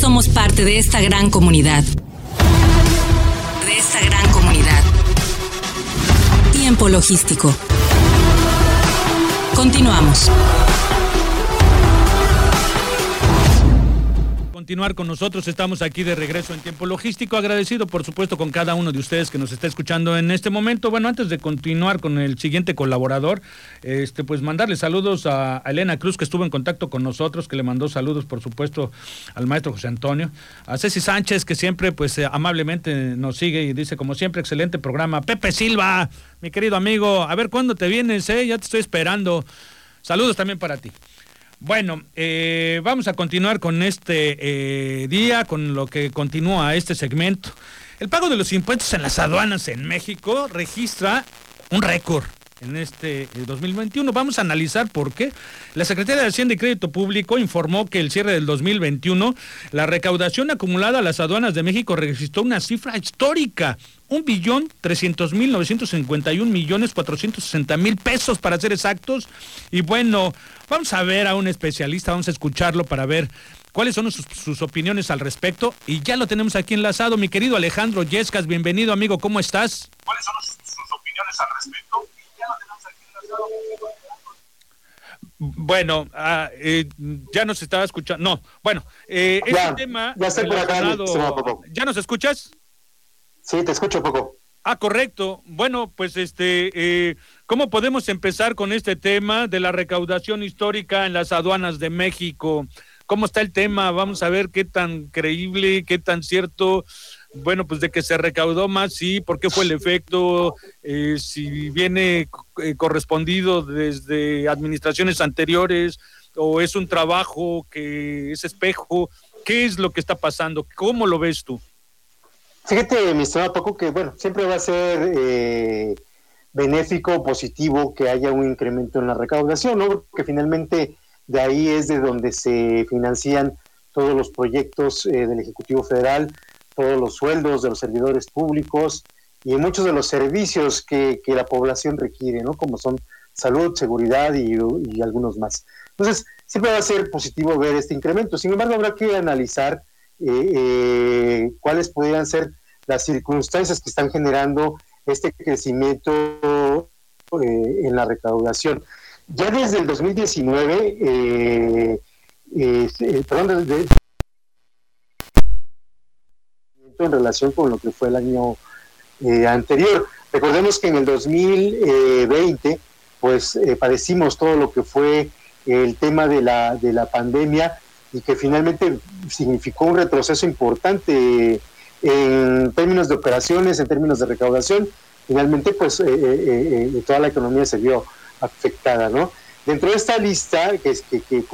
somos parte de esta gran comunidad. De esta gran comunidad. Tiempo logístico. Continuamos. Continuar con nosotros. Estamos aquí de regreso en tiempo logístico. Agradecido, por supuesto, con cada uno de ustedes que nos está escuchando en este momento. Bueno, antes de continuar con el siguiente colaborador, este, pues mandarle saludos a, Elena Cruz, que estuvo en contacto con nosotros, que le mandó saludos, por supuesto, al maestro José Antonio. A Ceci Sánchez, que siempre, pues, eh, amablemente nos sigue y dice, como siempre, excelente programa. Pepe Silva, mi querido amigo, a ver cuándo te vienes, ¿eh? Ya te estoy esperando. Saludos también para ti. Bueno, eh, vamos a continuar con este eh, día, con lo que continúa este segmento. El pago de los impuestos en las aduanas en México registra un récord en este 2021. Eh, Vamos a analizar por qué. La Secretaría de Hacienda y Crédito Público informó que el cierre del 2021, la recaudación acumulada a las aduanas de México registró una cifra histórica, un billón trescientos mil novecientos cincuenta y un millones cuatrocientos sesenta mil pesos para ser exactos. Y bueno, vamos a ver a un especialista, vamos a escucharlo para ver cuáles son sus, opiniones al respecto. Y ya lo tenemos aquí enlazado, mi querido Alejandro Yescas, bienvenido amigo, ¿cómo estás? ¿Cuáles son sus opiniones al respecto? Bueno, ah, eh, ya nos estaba escuchando. No, bueno, eh, este tema. Ya estoy por acá, ¿Ya nos escuchas? Sí, te escucho poco. Ah, correcto. Bueno, pues este, eh, ¿cómo podemos empezar con este tema de la recaudación histórica en las aduanas de México? ¿Cómo está el tema? Vamos a ver qué tan creíble, qué tan cierto bueno, pues de que se recaudó más, sí, ¿por qué fue el efecto? Eh, si viene eh, correspondido desde administraciones anteriores o es un trabajo que es espejo, ¿qué es lo que está pasando? ¿Cómo lo ves tú? Fíjate, mi estimado Paco, que bueno, siempre va a ser eh, benéfico, positivo que haya un incremento en la recaudación, ¿no? Porque finalmente de ahí es de donde se financian todos los proyectos del Ejecutivo Federal, todos los sueldos de los servidores públicos y muchos de los servicios que, la población requiere, ¿no? Como son salud, seguridad y, algunos más. Entonces, siempre va a ser positivo ver este incremento. Sin embargo, habrá que analizar eh, eh, cuáles podrían ser las circunstancias que están generando este crecimiento eh, en la recaudación. Ya desde el 2019, perdón, desde, en relación con lo que fue el año eh, anterior. Recordemos que en el 2020, pues eh, padecimos todo lo que fue el tema de la, de la pandemia y que finalmente significó un retroceso importante en términos de operaciones, en términos de recaudación. Finalmente, pues eh, toda la economía se vio afectada, ¿no? Dentro de esta lista que, que, que,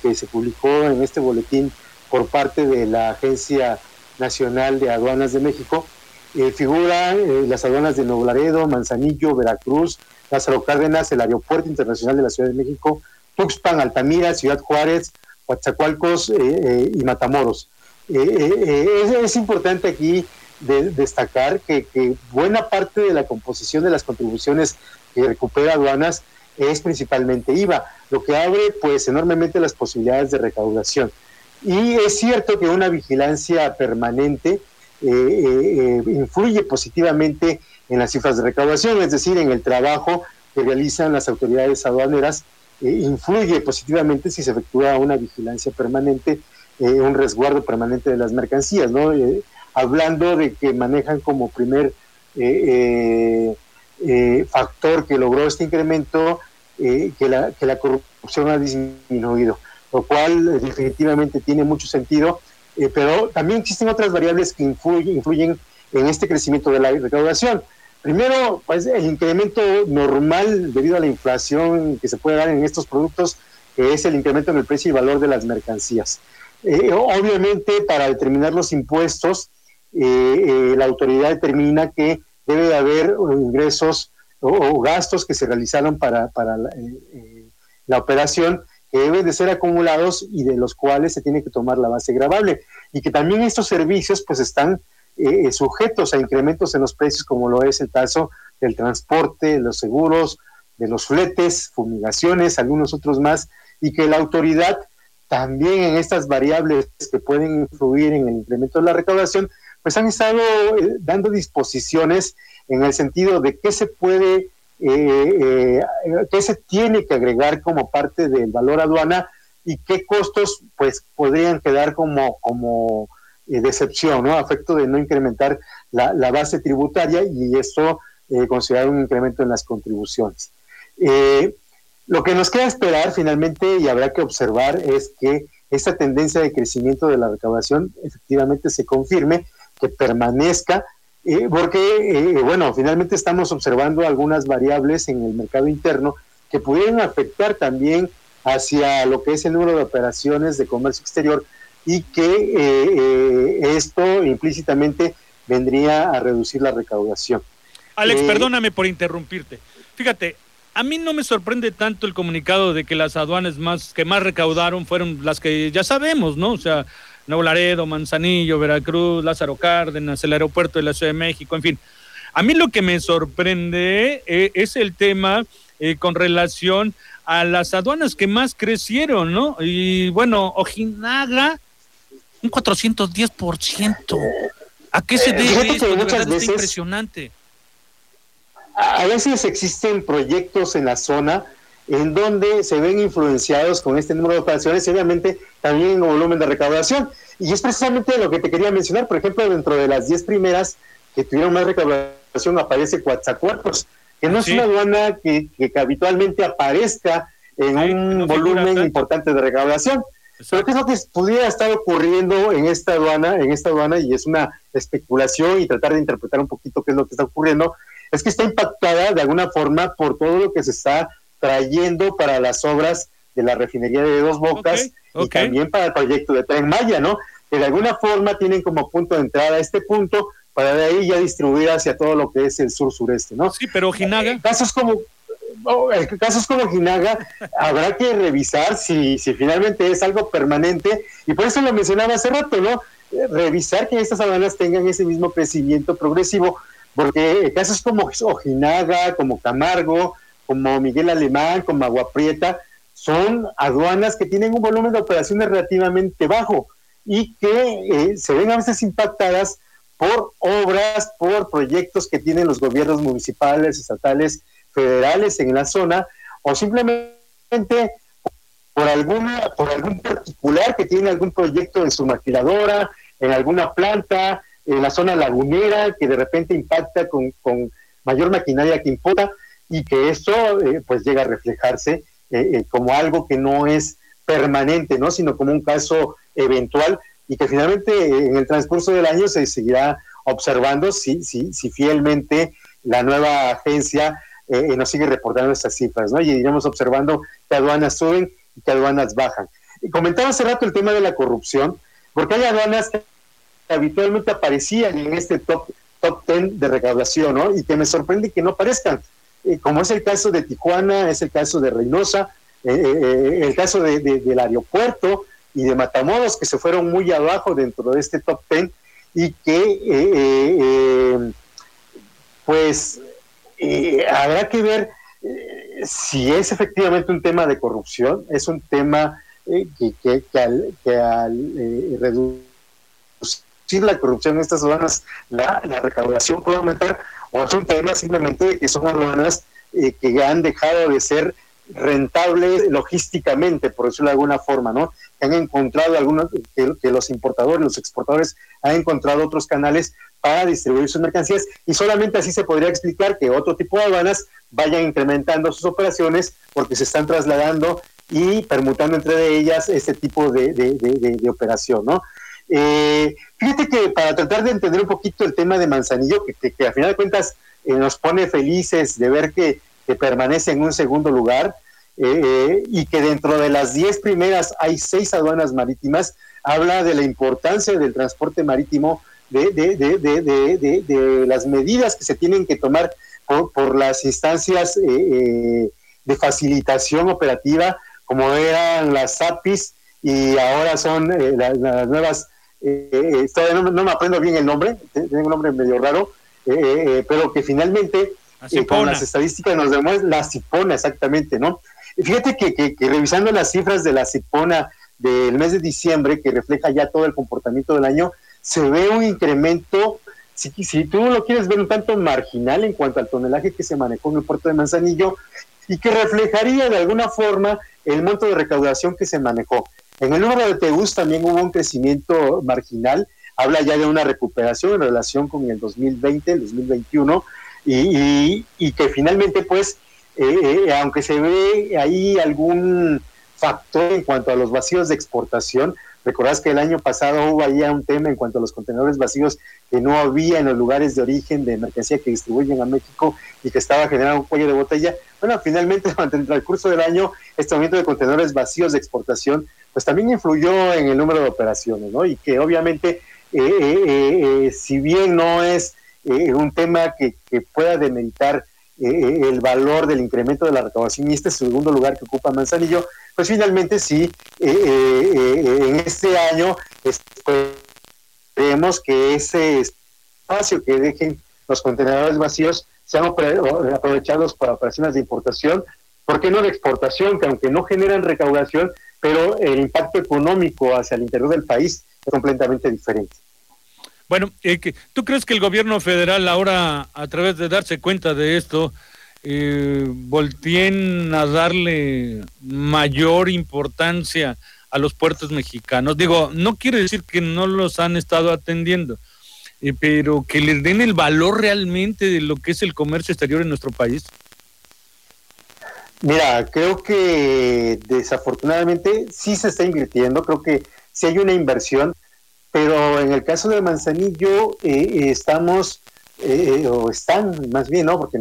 que se publicó en este boletín por parte de la agencia Nacional de Aduanas de México, eh, figuran eh, las aduanas de Noblaredo, Manzanillo, Veracruz, Lázaro Cárdenas, el Aeropuerto Internacional de la Ciudad de México, Tuxpan, Altamira, Ciudad Juárez, Coatzacoalcos eh, y Matamoros. Es, importante aquí destacar que, buena parte de la composición de las contribuciones que recupera aduanas es principalmente IVA, lo que abre pues enormemente las posibilidades de recaudación. Y es cierto que una vigilancia permanente eh, eh, influye positivamente en las cifras de recaudación, es decir, en el trabajo que realizan las autoridades aduaneras, eh, influye positivamente si se efectúa una vigilancia permanente, un resguardo permanente de las mercancías, ¿no? hablando de que manejan como primer factor que logró este incremento que la, que la corrupción ha disminuido lo cual eh, definitivamente tiene mucho sentido, eh, pero también existen otras variables que influyen, en este crecimiento de la recaudación. Primero, pues el incremento normal debido a la inflación que se puede dar en estos productos, que es el incremento en el precio y valor de las mercancías. Eh, obviamente, para determinar los impuestos, la autoridad determina que debe de haber ingresos o, gastos que se realizaron para, la operación que deben de ser acumulados y de los cuales se tiene que tomar la base grabable. Y que también estos servicios pues están eh, sujetos a incrementos en los precios, como lo es el caso del transporte, los seguros, de los fletes, fumigaciones, algunos otros más, y que la autoridad también en estas variables que pueden influir en el incremento de la recaudación, pues han estado eh, dando disposiciones en el sentido de qué se puede, eh, qué se tiene que agregar como parte del valor aduana y qué costos pues podrían quedar como, como decepción, ¿no? A de no incrementar la, la base tributaria y eso considerar un incremento en las contribuciones. Lo que nos queda esperar finalmente y habrá que observar es que esta tendencia de crecimiento de la recaudación efectivamente se confirme, que permanezca, eh, porque, eh, bueno, finalmente estamos observando algunas variables en el mercado interno que pudieran afectar también hacia lo que es el número de operaciones de comercio exterior y que eh, esto implícitamente vendría a reducir la recaudación. Alex, perdóname por interrumpirte. Fíjate, a mí no me sorprende tanto el comunicado de que las aduanas más que más recaudaron fueron las que ya sabemos, ¿no? O sea, Nuevo Laredo, Manzanillo, Veracruz, Lázaro Cárdenas, el aeropuerto de la Ciudad de México, en fin. A mí lo que me sorprende eh, es el tema eh, con relación a las aduanas que más crecieron, ¿no? Y bueno, Ojinaga, un 410%. ¿A qué se debe esto? De verdad está impresionante a veces existen proyectos en la zona en donde se ven influenciados con este número de operaciones y obviamente también en volumen de recaudación. Y es precisamente lo que te quería mencionar. Por ejemplo, dentro de las 10 primeras que tuvieron más recaudación aparece Coatzacoalcos, que no es una aduana que, habitualmente aparezca en un volumen importante de recaudación. Pero ¿qué es lo que pudiera estar ocurriendo en esta aduana, en esta aduana? Y es una especulación y tratar de interpretar un poquito qué es lo que está ocurriendo es que está impactada de alguna forma por todo lo que se está trayendo para las obras de la refinería de Dos Bocas y también para el proyecto de Tren Maya, ¿no? Que de alguna forma tienen como punto de entrada este punto para de ahí ya distribuir hacia todo lo que es el sur-sureste, ¿no? Sí, pero Jinaga. Eh, casos como oh, eh, casos como Jinaga habrá que revisar si, si finalmente es algo permanente y por eso lo mencionaba hace rato, ¿no? Eh, revisar que estas aduanas tengan ese mismo crecimiento progresivo porque casos como Ojinaga, como Camargo, como Miguel Alemán, como Agua Prieta, son aduanas que tienen un volumen de operaciones relativamente bajo y que eh, se ven a veces impactadas por obras, por proyectos que tienen los gobiernos municipales, estatales, federales en la zona, o simplemente por alguna, por algún particular que tiene algún proyecto en su maquiladora, en alguna planta, en la zona lagunera, que de repente impacta con, mayor maquinaria que importa y que eso eh, pues llega a reflejarse eh, eh, como algo que no es permanente, ¿no? sino como un caso eventual y que finalmente en el transcurso del año se seguirá observando si, si, si fielmente la nueva agencia nos sigue reportando estas cifras, ¿no? Y iremos observando que aduanas suben y que aduanas bajan. Y comentaba hace rato el tema de la corrupción, porque hay aduanas que habitualmente aparecían en este top, top 10 de recaudación, ¿no? Y que me sorprende que no aparezcan, eh, como es el caso de Tijuana, es el caso de Reynosa, eh, eh, el caso de, del aeropuerto y de Matamoros, que se fueron muy abajo dentro de este top 10 y que, pues, habrá que ver si es efectivamente un tema de corrupción, es un tema que, al, que al reducir la corrupción en estas aduanas, la, recaudación puede aumentar, o es un tema simplemente que son aduanas eh, que han dejado de ser rentables logísticamente, por decirlo de alguna forma, ¿no? Que han encontrado algunos, que, los importadores, los exportadores han encontrado otros canales para distribuir sus mercancías y solamente así se podría explicar que otro tipo de aduanas vayan incrementando sus operaciones porque se están trasladando y permutando entre ellas este tipo de, de operación, ¿no? Eh, fíjate que para tratar de entender un poquito el tema de Manzanillo, que, que, a final de cuentas eh, nos pone felices de ver que, permanece en un segundo lugar eh, y que dentro de las 10 primeras hay seis aduanas marítimas, habla de la importancia del transporte marítimo, de, de, las medidas que se tienen que tomar por, las instancias de facilitación operativa, como eran las APIs y ahora son las nuevas eh, todavía no, me aprendo bien el nombre, tengo un nombre medio raro, eh, eh, pero que finalmente con las estadísticas nos demuestra la cipona exactamente, ¿no? fíjate que, que, revisando las cifras de la cipona del mes de diciembre, que refleja ya todo el comportamiento del año, se ve un incremento, si, si tú lo quieres ver un tanto marginal en cuanto al tonelaje que se manejó en el puerto de Manzanillo y que reflejaría de alguna forma el monto de recaudación que se manejó. En el número de TEUs también hubo un crecimiento marginal, habla ya de una recuperación en relación con el 2020, el 2021, y, y, que finalmente, pues, eh, eh, aunque se ve ahí algún factor en cuanto a los vacíos de exportación, recordás que el año pasado hubo ahí un tema en cuanto a los contenedores vacíos que no había en los lugares de origen de mercancía que distribuyen a México y que estaba generando un cuello de botella. Bueno, finalmente, durante el transcurso del año, este aumento de contenedores vacíos de exportación, pues también influyó en el número de operaciones, ¿no? Y que obviamente, eh, si bien no es eh, un tema que, pueda demeritar eh, eh, el valor del incremento de la recaudación y este segundo lugar que ocupa Manzanillo, pues finalmente sí, en este año creemos que ese espacio que dejen los contenedores vacíos sean aprovechados para operaciones de importación, ¿por qué no de exportación? Que aunque no generan recaudación, pero el impacto económico hacia el interior del país es completamente diferente. Bueno, eh, ¿tú crees que el gobierno federal ahora, a través de darse cuenta de esto, eh, a darle mayor importancia a los puertos mexicanos? Digo, no quiere decir que no los han estado atendiendo, eh, pero que les den el valor realmente de lo que es el comercio exterior en nuestro país. Mira, creo que desafortunadamente sí se está invirtiendo, creo que sí hay una inversión, pero en el caso de Manzanillo eh, eh, estamos, eh, o están más bien, ¿no? Porque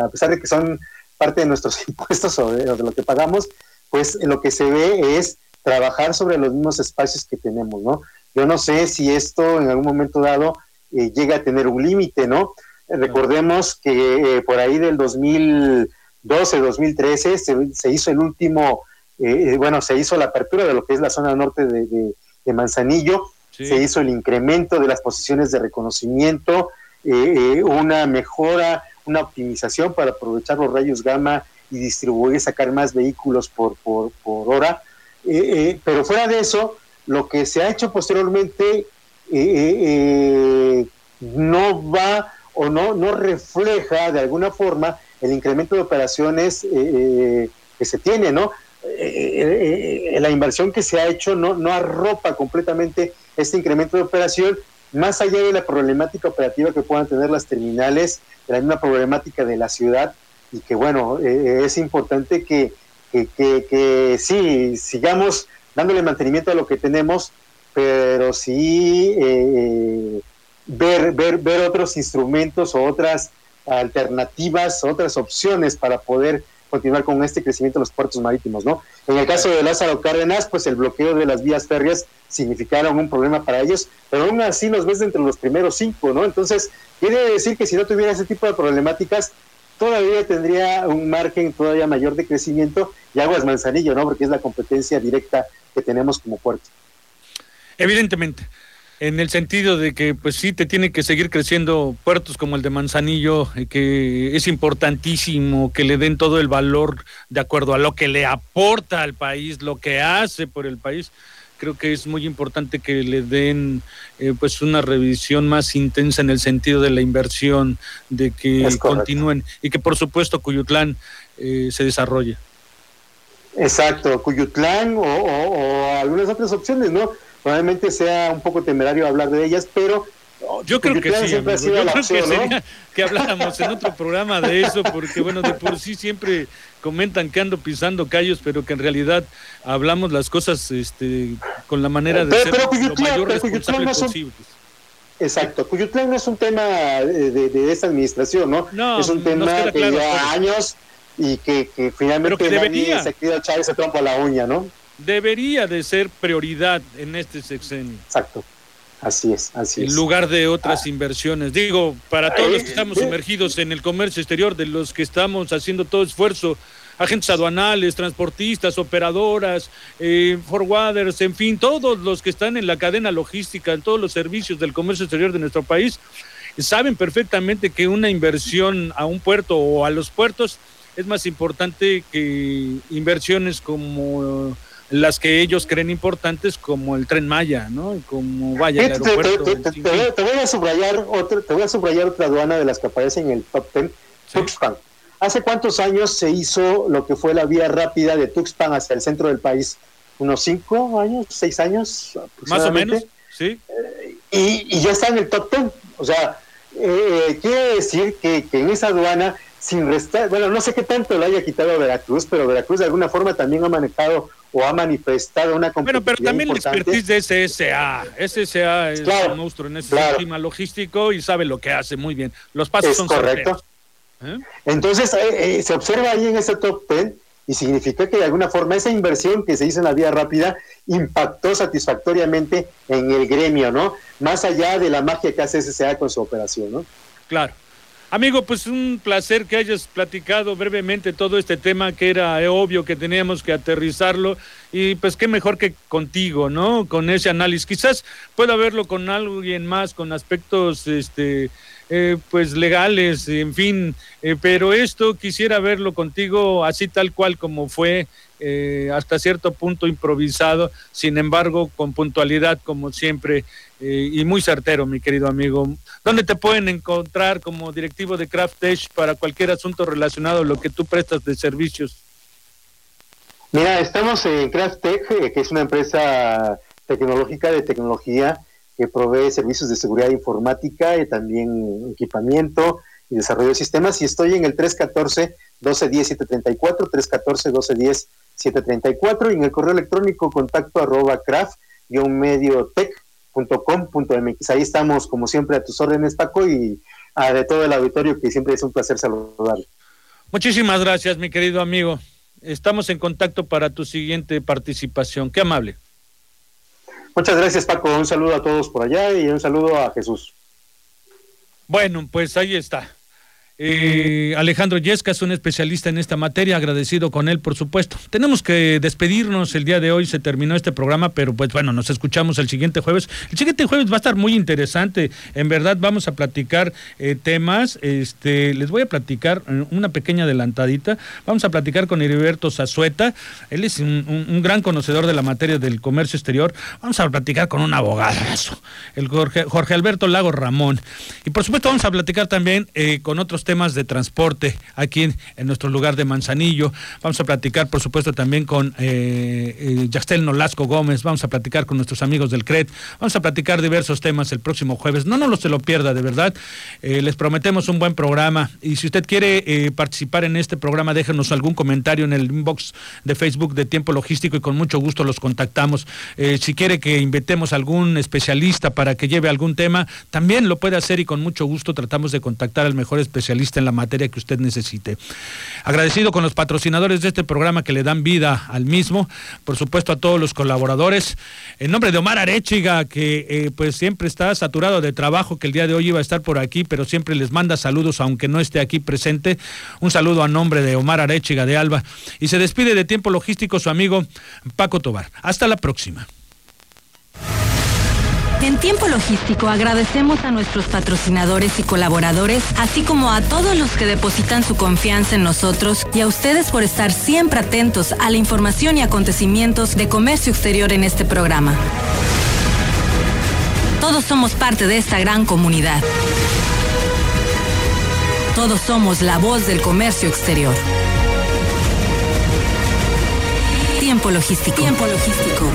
a pesar de que son parte de nuestros impuestos o de, lo que pagamos, pues lo que se ve es trabajar sobre los mismos espacios que tenemos, ¿no? Yo no sé si esto en algún momento dado llega a tener un límite, ¿no? Recordemos que por ahí del 2012, 2013 se, hizo el último, bueno, se hizo la apertura de lo que es la zona norte de Manzanillo, se hizo el incremento de las posiciones de reconocimiento, eh, eh, una mejora, una optimización para aprovechar los rayos gamma y distribuir, y sacar más vehículos por, por, hora. Eh, pero fuera de eso, lo que se ha hecho posteriormente no va o no, no refleja de alguna forma el incremento de operaciones que se tiene, ¿no? la inversión que se ha hecho no, no arropa completamente este incremento de operación, más allá de la problemática operativa que puedan tener las terminales, la misma problemática de la ciudad, y que bueno, eh, es importante que, que, sí, sigamos dándole mantenimiento a lo que tenemos, pero sí eh, ver, ver, ver otros instrumentos o otras alternativas, otras opciones para poder continuar con este crecimiento de los puertos marítimos, ¿no? En el caso de Lázaro Cárdenas, pues el bloqueo de las vías férreas significaron un problema para ellos, pero aún así los ves entre los primeros cinco, ¿no? Entonces, quiere decir que si no tuviera ese tipo de problemáticas, todavía tendría un margen todavía mayor de crecimiento y Aguas Manzanillo, ¿no? Porque es la competencia directa que tenemos como puerto. Evidentemente en el sentido de que pues sí te tiene que seguir creciendo puertos como el de Manzanillo, eh, que es importantísimo que le den todo el valor de acuerdo a lo que le aporta al país, lo que hace por el país. Creo que es muy importante que le den eh, pues una revisión más intensa en el sentido de la inversión, de que continúen y que por supuesto Cuyutlán eh, se desarrolle. Exacto, Cuyutlán o algunas otras opciones, ¿no? Probablemente sea un poco temerario hablar de ellas, pero yo creo que sí, la opción, que, que habláramos en otro programa de eso, porque bueno, de por sí siempre comentan que ando pisando callos, pero que en realidad hablamos las cosas este, con la manera de ser lo mayor responsable posible. Exacto, Cuyutlán no es un tema de, de, esta administración, ¿no? no es un tema que lleva años y que, que finalmente que debería. se quiere echar ese trompo a la uña, ¿no? Debería de ser prioridad en este sexenio. Exacto. Así es, así es. En lugar de otras inversiones. Digo, para todos los que estamos sumergidos en el comercio exterior, de los que estamos haciendo todo esfuerzo, agentes aduanales, transportistas, operadoras, eh, forwarders, en fin, todos los que están en la cadena logística, en todos los servicios del comercio exterior de nuestro país, saben perfectamente que una inversión a un puerto o a los puertos es más importante que inversiones como las que ellos creen importantes, como el tren Maya, ¿no? Como vaya, el aeropuerto. Te, voy a subrayar otra, te voy a subrayar otra aduana de las que aparece en el top ten, Tuxpan. ¿Hace cuántos años se hizo lo que fue la vía rápida de Tuxpan hacia el centro del país? ¿Unos cinco años, seis años? Más o menos, sí. y, y, ya está en el top ten. O sea, eh, quiere decir que, que en esa aduana sin restar, bueno, no sé qué tanto le haya quitado a Veracruz, pero Veracruz de alguna forma también ha manejado o ha manifestado una Bueno, pero también la expertise de SSA. SSA es un monstruo en ese sistema logístico y sabe lo que hace muy bien. Los pasos son correctos. ¿Eh? Entonces, eh, eh, se observa ahí en ese top 10 y significa que de alguna forma esa inversión que se hizo en la vía rápida impactó satisfactoriamente en el gremio, ¿no? Más allá de la magia que hace SSA con su operación, ¿no? Claro. Amigo, pues un placer que hayas platicado brevemente todo este tema que era obvio que teníamos que aterrizarlo y pues qué mejor que contigo, ¿no? Con ese análisis. Quizás pueda verlo con alguien más, con aspectos, este, eh, pues legales, en fin, eh, pero esto quisiera verlo contigo así tal cual como fue eh, hasta cierto punto improvisado, sin embargo, con puntualidad como siempre y muy certero, mi querido amigo. ¿Dónde te pueden encontrar como directivo de Craft para cualquier asunto relacionado a lo que tú prestas de servicios? Mira, estamos en Crafttech, eh, que es una empresa tecnológica de tecnología que provee servicios de seguridad informática y también equipamiento y desarrollo de sistemas. Y estoy en el 314 1210 734, 314 1210 734 y en el correo electrónico contacto arroba craft-mediotech.com.mx. Ahí estamos, como siempre, a tus órdenes, Paco, y a de todo el auditorio, que siempre es un placer saludarle. Muchísimas gracias, mi querido amigo. Estamos en contacto para tu siguiente participación. Qué amable. Muchas gracias, Paco. Un saludo a todos por allá y un saludo a Jesús. Bueno, pues ahí está. Eh, Alejandro Yesca es un especialista en esta materia, agradecido con él, por supuesto. Tenemos que despedirnos el día de hoy, se terminó este programa, pero pues bueno, nos escuchamos el siguiente jueves. El siguiente jueves va a estar muy interesante, en verdad vamos a platicar eh, temas, este, les voy a platicar eh, una pequeña adelantadita, vamos a platicar con Heriberto Zazueta, él es un, gran conocedor de la materia del comercio exterior, vamos a platicar con un abogadazo, el Jorge, Alberto Lago Ramón, y por supuesto vamos a platicar también con otros temas de transporte aquí en, nuestro lugar de Manzanillo. Vamos a platicar, por supuesto, también con eh, eh, Yastel Nolasco Gómez. Vamos a platicar con nuestros amigos del CRED. Vamos a platicar diversos temas el próximo jueves. No nos lo se lo pierda, de verdad. Eh, les prometemos un buen programa. Y si usted quiere eh, participar en este programa, déjenos algún comentario en el inbox de Facebook de Tiempo Logístico y con mucho gusto los contactamos. si quiere que invitemos algún especialista para que lleve algún tema, también lo puede hacer y con mucho gusto tratamos de contactar al mejor especialista en la materia que usted necesite. Agradecido con los patrocinadores de este programa que le dan vida al mismo, por supuesto a todos los colaboradores. En nombre de Omar Arechiga, que eh, pues siempre está saturado de trabajo, que el día de hoy iba a estar por aquí, pero siempre les manda saludos aunque no esté aquí presente. Un saludo a nombre de Omar Arechiga de Alba. Y se despide de tiempo logístico su amigo Paco Tobar. Hasta la próxima. En tiempo logístico agradecemos a nuestros patrocinadores y colaboradores, así como a todos los que depositan su confianza en nosotros y a ustedes por estar siempre atentos a la información y acontecimientos de comercio exterior en este programa. Todos somos parte de esta gran comunidad. Todos somos la voz del comercio exterior. Tiempo logístico. Tiempo logístico.